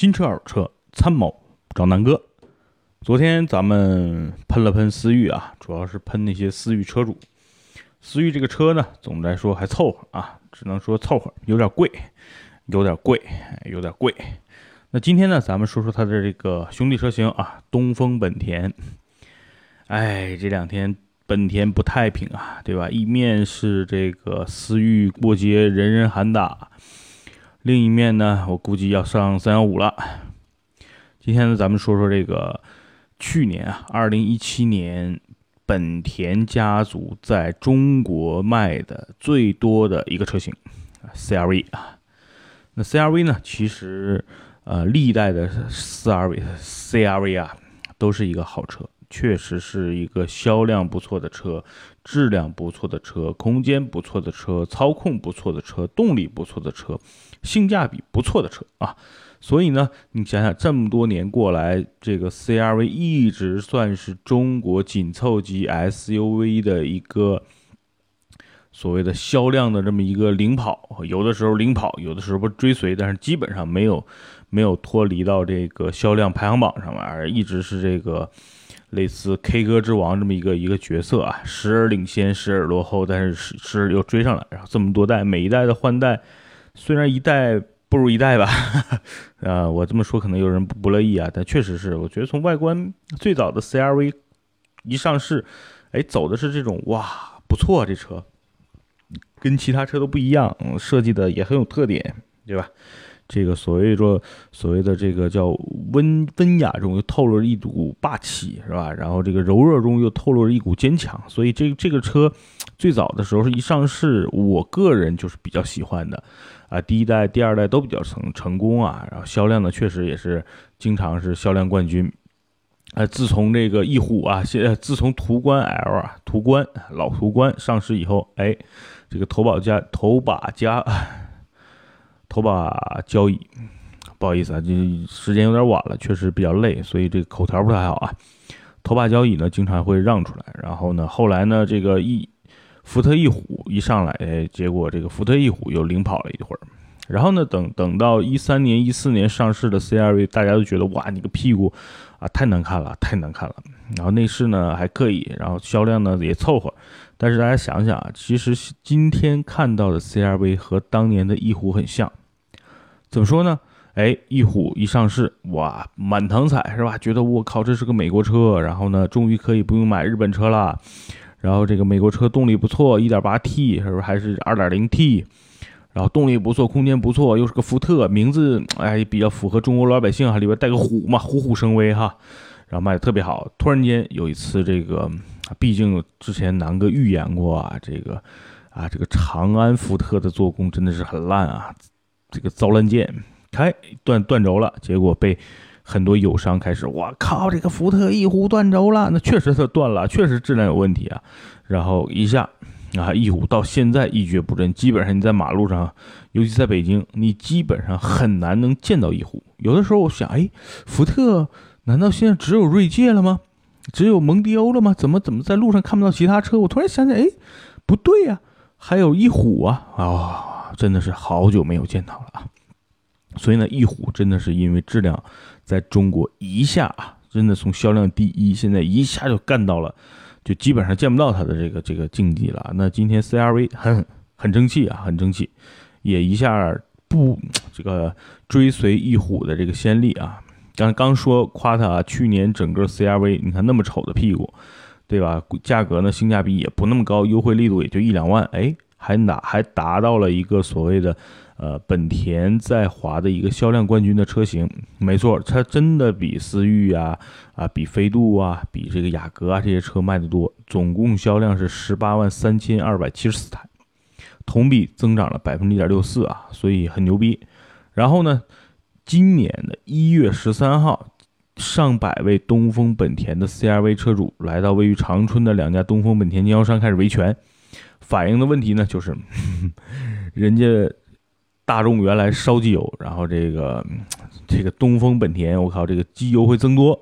新车二手车参谋找南哥。昨天咱们喷了喷思域啊，主要是喷那些思域车主。思域这个车呢，总的来说还凑合啊，只能说凑合，有点贵，有点贵，有点贵。那今天呢，咱们说说它的这个兄弟车型啊，东风本田。哎，这两天本田不太平啊，对吧？一面是这个思域过街，人人喊打。另一面呢，我估计要上三幺五了。今天呢，咱们说说这个去年啊，二零一七年本田家族在中国卖的最多的一个车型，CRV 啊。那 CRV 呢，其实呃，历代的 CRV CRV 啊，都是一个好车，确实是一个销量不错的车，质量不错的车，空间不错的车，操控不错的车，动力不错的车。性价比不错的车啊，所以呢，你想想这么多年过来，这个 CRV 一直算是中国紧凑级 SUV 的一个所谓的销量的这么一个领跑，有的时候领跑，有的时候不追随，但是基本上没有没有脱离到这个销量排行榜上面，而一直是这个类似 K 歌之王这么一个一个角色啊，时而领先，时而落后，但是时时而又追上来，然后这么多代，每一代的换代。虽然一代不如一代吧，呃，我这么说可能有人不不乐意啊，但确实是，我觉得从外观最早的 CRV 一上市，哎，走的是这种哇，不错，啊这车跟其他车都不一样，设计的也很有特点，对吧？这个所谓说所谓的这个叫温温雅中又透露着一股霸气，是吧？然后这个柔弱中又透露着一股坚强，所以这这个车最早的时候是一上市，我个人就是比较喜欢的。啊，第一代、第二代都比较成成功啊，然后销量呢确实也是经常是销量冠军。呃，自从这个翼虎啊，现自从途观 L 啊，途观老途观上市以后，哎，这个头把加头把加头把交椅，不好意思啊，这时间有点晚了，确实比较累，所以这个口条不太好啊。头把交椅呢，经常会让出来，然后呢，后来呢，这个翼。福特翼虎一上来，哎，结果这个福特翼虎又领跑了一会儿，然后呢，等等到一三年、一四年上市的 CRV，大家都觉得哇，你个屁股啊，太难看了，太难看了。然后内饰呢还可以，然后销量呢也凑合。但是大家想想啊，其实今天看到的 CRV 和当年的翼虎很像，怎么说呢？哎，翼虎一上市，哇，满堂彩是吧？觉得我靠，这是个美国车，然后呢，终于可以不用买日本车了。然后这个美国车动力不错一点八 T 是不是还是 2.0T？然后动力不错，空间不错，又是个福特，名字哎比较符合中国老百姓哈，里边带个虎嘛，虎虎生威哈。然后卖的特别好。突然间有一次这个，毕竟之前南哥预言过啊，这个啊这个长安福特的做工真的是很烂啊，这个遭烂件，开断断轴了，结果被。很多友商开始，我靠，这个福特翼虎断轴了，那确实它断了，确实质量有问题啊。然后一下啊，翼虎到现在一蹶不振，基本上你在马路上，尤其在北京，你基本上很难能见到翼虎。有的时候我想，哎，福特难道现在只有锐界了吗？只有蒙迪欧了吗？怎么怎么在路上看不到其他车？我突然想起，哎，不对呀，还有翼虎啊！啊，真的是好久没有见到了啊。所以呢，翼虎真的是因为质量。在中国一下啊，真的从销量第一，现在一下就干到了，就基本上见不到它的这个这个境地了。那今天 CRV 很很争气啊，很争气，也一下不这个追随翼虎的这个先例啊。刚刚说夸它啊，去年整个 CRV 你看那么丑的屁股，对吧？价格呢性价比也不那么高，优惠力度也就一两万，哎，还达还达到了一个所谓的。呃，本田在华的一个销量冠军的车型，没错，它真的比思域啊、啊比飞度啊、比这个雅阁啊这些车卖的多，总共销量是十八万三千二百七十四台，同比增长了百分之一点六四啊，所以很牛逼。然后呢，今年的一月十三号，上百位东风本田的 CRV 车主来到位于长春的两家东风本田经销商开始维权，反映的问题呢就是，人家。大众原来烧机油，然后这个这个东风本田，我靠，这个机油会增多，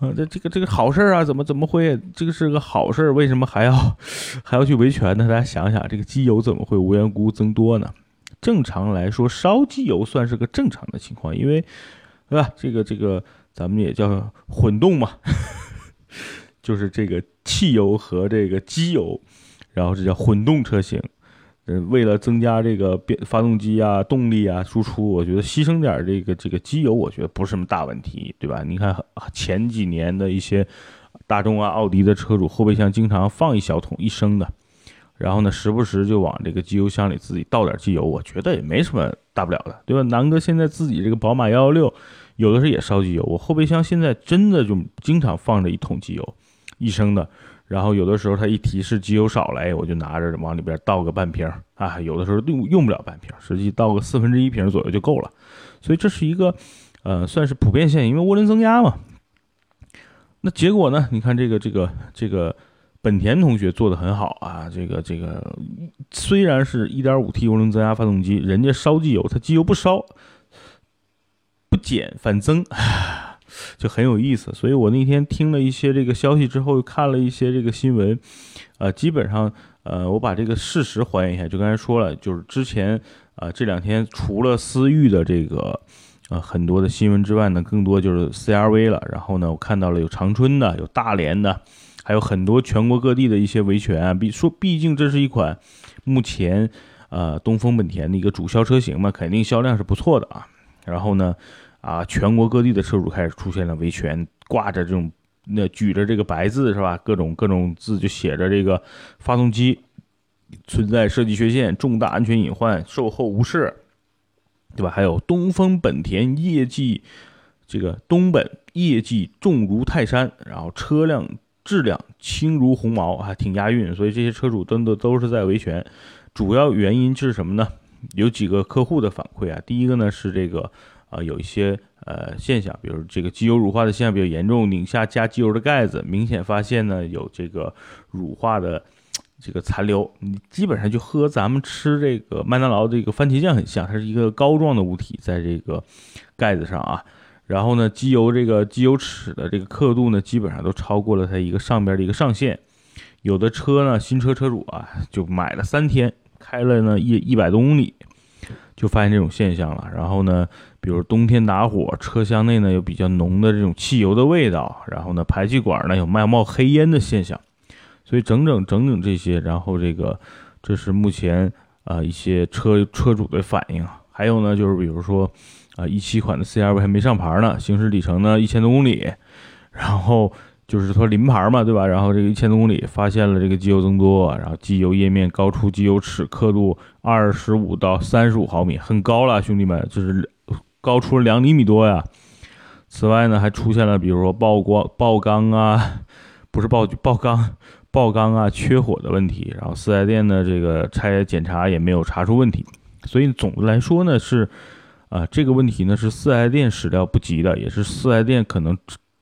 啊，这这个这个好事啊，怎么怎么会？这个是个好事，为什么还要 还要去维权呢？大家想想，这个机油怎么会无缘无故增多呢？正常来说，烧机油算是个正常的情况，因为对吧？这个这个咱们也叫混动嘛，就是这个汽油和这个机油，然后这叫混动车型。呃，为了增加这个变发动机啊动力啊输出，我觉得牺牲点这个这个机油，我觉得不是什么大问题，对吧？你看前几年的一些大众啊、奥迪的车主后备箱经常放一小桶一升的，然后呢，时不时就往这个机油箱里自己倒点机油，我觉得也没什么大不了的，对吧？南哥现在自己这个宝马幺幺六，有的时候也烧机油，我后备箱现在真的就经常放着一桶机油，一升的。然后有的时候它一提示机油少了，哎，我就拿着往里边倒个半瓶啊。有的时候用用不了半瓶，实际倒个四分之一瓶左右就够了。所以这是一个，呃，算是普遍现象，因为涡轮增压嘛。那结果呢？你看这个这个这个本田同学做的很好啊。这个这个虽然是一点五 T 涡轮增压发动机，人家烧机油，它机油不烧，不减反增。就很有意思，所以我那天听了一些这个消息之后，看了一些这个新闻，呃，基本上，呃，我把这个事实还原一下，就刚才说了，就是之前，呃，这两天除了思域的这个，呃，很多的新闻之外呢，更多就是 CRV 了。然后呢，我看到了有长春的，有大连的，还有很多全国各地的一些维权啊。毕说，毕竟这是一款目前，呃，东风本田的一个主销车型嘛，肯定销量是不错的啊。然后呢？啊，全国各地的车主开始出现了维权，挂着这种，那举着这个白字是吧？各种各种字就写着这个发动机存在设计缺陷、重大安全隐患、售后无视，对吧？还有东风本田业绩，这个东本业绩重如泰山，然后车辆质量轻如鸿毛，还挺押韵。所以这些车主真的都是在维权，主要原因是什么呢？有几个客户的反馈啊，第一个呢是这个。啊，有一些呃现象，比如这个机油乳化的现象比较严重，拧下加机油的盖子，明显发现呢有这个乳化的这个残留。你基本上就和咱们吃这个麦当劳这个番茄酱很像，它是一个膏状的物体在这个盖子上啊。然后呢，机油这个机油尺的这个刻度呢，基本上都超过了它一个上边的一个上限。有的车呢，新车车主啊，就买了三天，开了呢一一百多公里。就发现这种现象了，然后呢，比如冬天打火，车厢内呢有比较浓的这种汽油的味道，然后呢，排气管呢有冒冒黑烟的现象，所以整整整整这些，然后这个这是目前啊一些车车主的反应，还有呢就是比如说啊一七款的 CRV 还没上牌呢，行驶里程呢一千多公里，然后。就是说临牌嘛，对吧？然后这个一千多公里发现了这个机油增多，然后机油液面高出机油尺刻度二十五到三十五毫米，很高了，兄弟们，就是高出了两厘米多呀。此外呢，还出现了比如说爆光、爆缸啊，不是爆爆缸、爆缸啊，缺火的问题。然后四 S 店的这个拆检查也没有查出问题，所以总的来说呢，是啊，这个问题呢是四 S 店始料不及的，也是四 S 店可能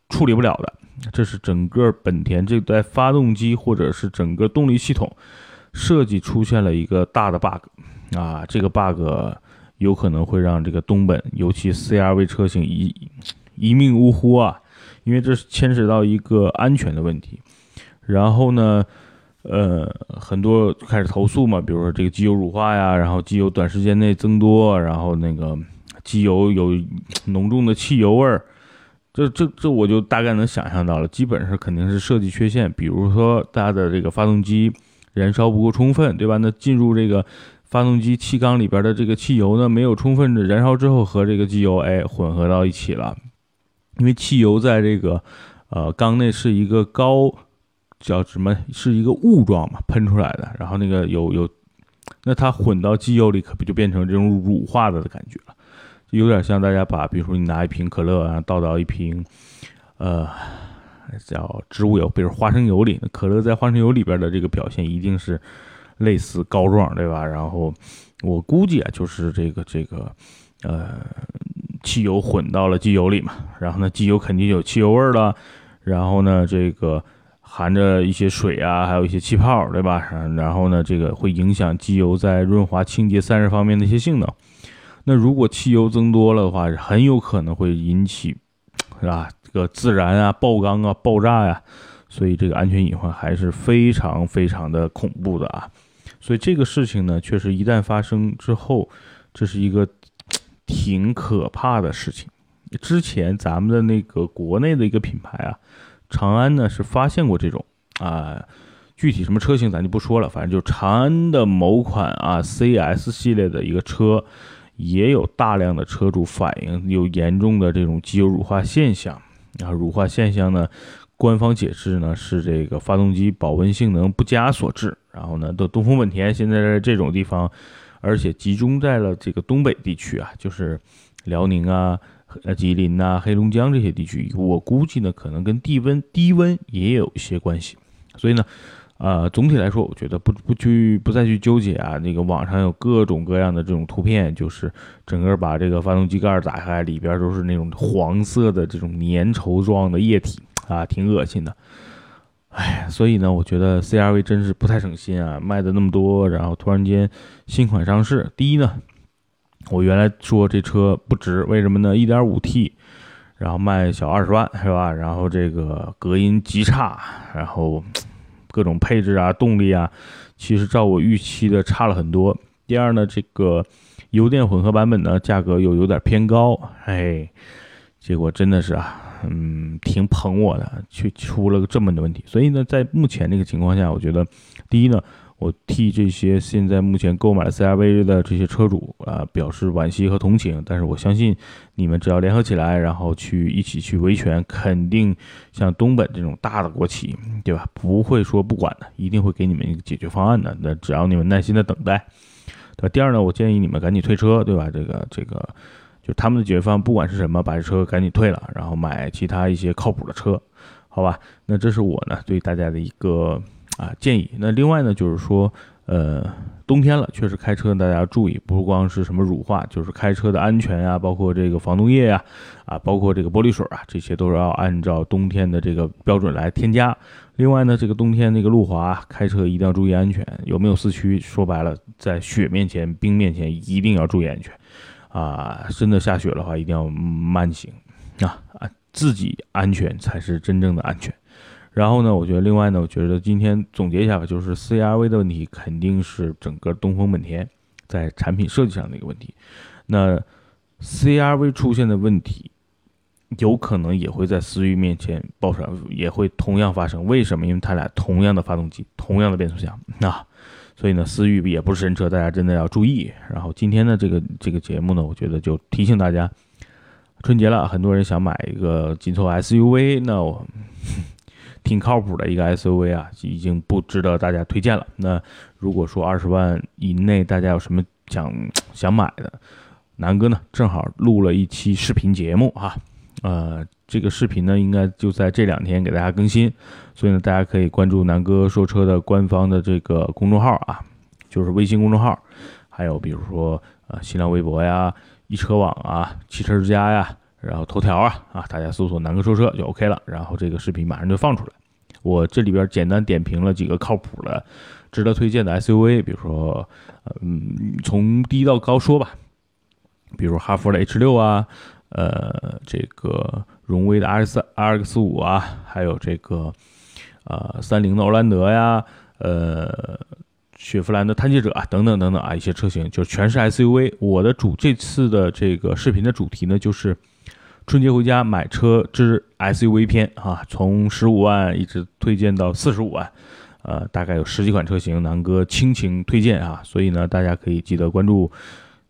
处理不了的。这是整个本田这代发动机或者是整个动力系统设计出现了一个大的 bug 啊，这个 bug 有可能会让这个东本，尤其 CRV 车型一一命呜呼啊，因为这是牵扯到一个安全的问题。然后呢，呃，很多开始投诉嘛，比如说这个机油乳化呀，然后机油短时间内增多，然后那个机油有浓重的汽油味儿。这这这我就大概能想象到了，基本上肯定是设计缺陷，比如说它的这个发动机燃烧不够充分，对吧？那进入这个发动机气缸里边的这个汽油呢，没有充分的燃烧之后和这个机油哎混合到一起了，因为汽油在这个呃缸内是一个高叫什么，是一个雾状嘛喷出来的，然后那个有有，那它混到机油里可不就变成这种乳化的的感觉了。有点像大家把，比如说你拿一瓶可乐啊，倒到一瓶，呃，叫植物油，比如花生油里，可乐在花生油里边的这个表现一定是类似膏状，对吧？然后我估计啊，就是这个这个，呃，汽油混到了机油里嘛，然后呢，机油肯定有汽油味了，然后呢，这个含着一些水啊，还有一些气泡，对吧？然后呢，这个会影响机油在润滑、清洁、散热方面的一些性能。那如果汽油增多了的话，很有可能会引起，是吧？这个自燃啊、爆缸啊、爆炸呀，所以这个安全隐患还是非常非常的恐怖的啊。所以这个事情呢，确实一旦发生之后，这是一个 挺可怕的事情之前咱们的那个国内的一个品牌啊，长安呢是发现过这种啊，具体什么车型咱就不说了，反正就长安的某款啊 CS 系列的一个车，也有大量的车主反映有严重的这种机油乳化现象啊，乳化现象呢，官方解释呢是这个发动机保温性能不佳所致，然后呢，都东风本田现在在这种地方。而且集中在了这个东北地区啊，就是辽宁啊、吉林呐、黑龙江这些地区。我估计呢，可能跟地温低温也有一些关系。所以呢，呃，总体来说，我觉得不不去不再去纠结啊。那个网上有各种各样的这种图片，就是整个把这个发动机盖打开，里边都是那种黄色的这种粘稠状的液体啊，挺恶心的。哎，所以呢，我觉得 CRV 真是不太省心啊，卖的那么多，然后突然间新款上市。第一呢，我原来说这车不值，为什么呢一点五 T，然后卖小二十万，是吧？然后这个隔音极差，然后各种配置啊、动力啊，其实照我预期的差了很多。第二呢，这个油电混合版本呢，价格又有点偏高，哎，结果真的是啊。嗯，挺捧我的，却出了个这么的问题。所以呢，在目前这个情况下，我觉得，第一呢，我替这些现在目前购买 CRV 的这些车主啊表示惋惜和同情。但是我相信，你们只要联合起来，然后去一起去维权，肯定像东本这种大的国企，对吧？不会说不管的，一定会给你们一个解决方案的。那只要你们耐心的等待，对吧？第二呢，我建议你们赶紧退车，对吧？这个这个。就他们的解决方案，不管是什么，把这车赶紧退了，然后买其他一些靠谱的车，好吧？那这是我呢对大家的一个啊建议。那另外呢，就是说，呃，冬天了，确实开车大家要注意，不光是什么乳化，就是开车的安全呀，包括这个防冻液呀，啊，包括这个玻璃水啊，这些都是要按照冬天的这个标准来添加。另外呢，这个冬天那个路滑，开车一定要注意安全，有没有四驱？说白了，在雪面前、冰面前，一定要注意安全。啊，真的下雪的话，一定要慢行啊啊，自己安全才是真正的安全。然后呢，我觉得另外呢，我觉得今天总结一下吧，就是 CRV 的问题肯定是整个东风本田在产品设计上的一个问题。那 CRV 出现的问题，有可能也会在思域面前爆出来，也会同样发生。为什么？因为它俩同样的发动机，同样的变速箱啊。所以呢，思域也不是神车，大家真的要注意。然后今天的这个这个节目呢，我觉得就提醒大家，春节了，很多人想买一个紧凑 SUV，那我挺靠谱的一个 SUV 啊，已经不值得大家推荐了。那如果说二十万以内大家有什么想想买的，南哥呢正好录了一期视频节目啊，呃。这个视频呢，应该就在这两天给大家更新，所以呢，大家可以关注南哥说车的官方的这个公众号啊，就是微信公众号，还有比如说呃新浪微博呀、一车网啊、汽车之家呀，然后头条啊啊，大家搜索南哥说车就 OK 了，然后这个视频马上就放出来。我这里边简单点评了几个靠谱的、值得推荐的 SUV，比如说嗯，从低到高说吧，比如哈弗的 H 六啊，呃，这个。荣威的 R X R X 五啊，还有这个，呃，三菱的欧蓝德呀，呃，雪佛兰的探界者啊，等等等等啊，一些车型就全是 S U V。我的主这次的这个视频的主题呢，就是春节回家买车之 S U V 篇啊，从十五万一直推荐到四十五万，呃，大概有十几款车型，南哥倾情推荐啊，所以呢，大家可以记得关注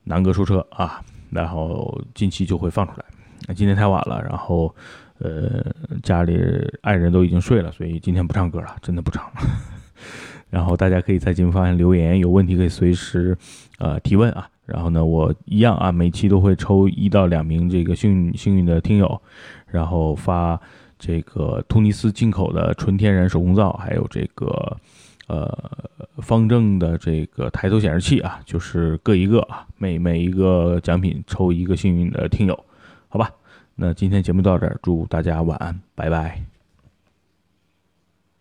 南哥说车啊，然后近期就会放出来。今天太晚了，然后，呃，家里爱人都已经睡了，所以今天不唱歌了，真的不唱了。然后大家可以在节目下面留言，有问题可以随时，呃，提问啊。然后呢，我一样啊，每期都会抽一到两名这个幸运幸运的听友，然后发这个突尼斯进口的纯天然手工皂，还有这个，呃，方正的这个抬头显示器啊，就是各一个啊，每每一个奖品抽一个幸运的听友。好吧，那今天节目到这儿，祝大家晚安，拜拜。